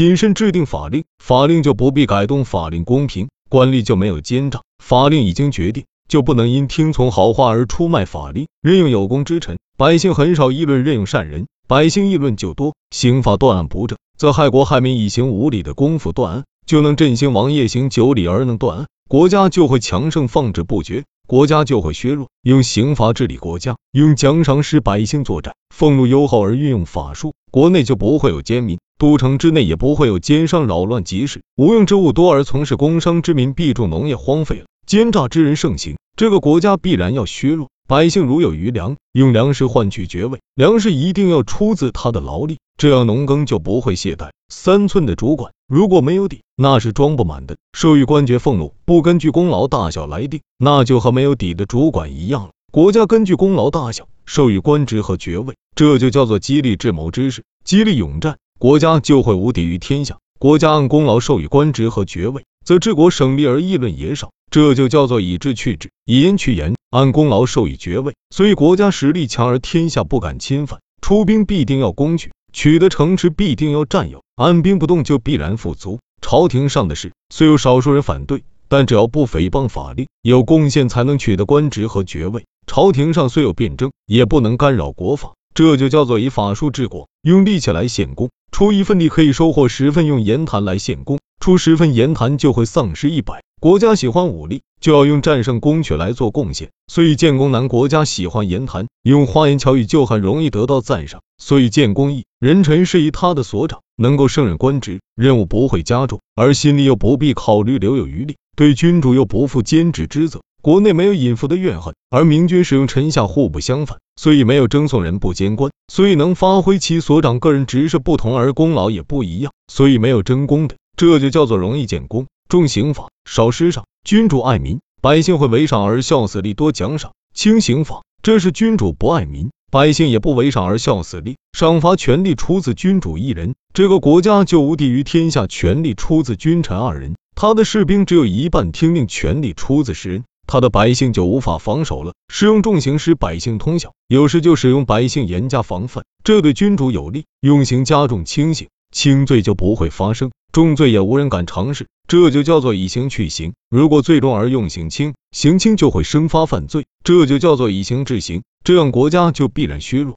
谨慎制定法令，法令就不必改动，法令公平，官吏就没有奸诈。法令已经决定，就不能因听从好话而出卖法令。任用有功之臣，百姓很少议论任用善人，百姓议论就多。刑法断案不正，则害国害民；以刑无礼的功夫断案，就能振兴王业行九礼而能断案，国家就会强盛，放置不绝。国家就会削弱，用刑罚治理国家，用奖赏使百姓作战，俸禄优厚而运用法术，国内就不会有奸民，都城之内也不会有奸商扰乱集市，无用之物多而从事工商之民必种农业荒废了，奸诈之人盛行，这个国家必然要削弱。百姓如有余粮，用粮食换取爵位，粮食一定要出自他的劳力，这样农耕就不会懈怠。三寸的主管如果没有底，那是装不满的。授予官爵俸禄不根据功劳大小来定，那就和没有底的主管一样了。国家根据功劳大小授予官职和爵位，这就叫做激励智谋之士，激励勇战，国家就会无敌于天下。国家按功劳授予官职和爵位，则治国省力而议论也少。这就叫做以智去智，以言去言，按功劳授予爵位，所以国家实力强而天下不敢侵犯，出兵必定要攻取，取得城池必定要占有，按兵不动就必然富足。朝廷上的事，虽有少数人反对，但只要不诽谤法令，有贡献才能取得官职和爵位。朝廷上虽有辩争，也不能干扰国法，这就叫做以法术治国，用力气来献功，出一份力可以收获十份，用言谈来献功，出十份言谈就会丧失一百。国家喜欢武力，就要用战胜攻取来做贡献，所以建功难；国家喜欢言谈，用花言巧语就很容易得到赞赏，所以建功易。人臣是以他的所长，能够胜任官职，任务不会加重，而心里又不必考虑留有余力，对君主又不负兼职之责，国内没有隐伏的怨恨，而明君使用臣下互不相反，所以没有争送人不监官，所以能发挥其所长个人职事不同而功劳也不一样，所以没有争功的，这就叫做容易建功。重刑法，少施赏。君主爱民，百姓会为赏而效死力，多奖赏；轻刑法，这是君主不爱民，百姓也不为赏而效死力。赏罚权力出自君主一人，这个国家就无敌于天下；权力出自君臣二人，他的士兵只有一半听命；权力出自世人，他的百姓就无法防守了。使用重刑使百姓通晓，有时就使用百姓严加防范，这对君主有利。用刑加重轻刑，轻罪就不会发生。重罪也无人敢尝试，这就叫做以刑去刑。如果最重而用刑轻，刑轻就会生发犯罪，这就叫做以刑治刑，这样国家就必然削弱。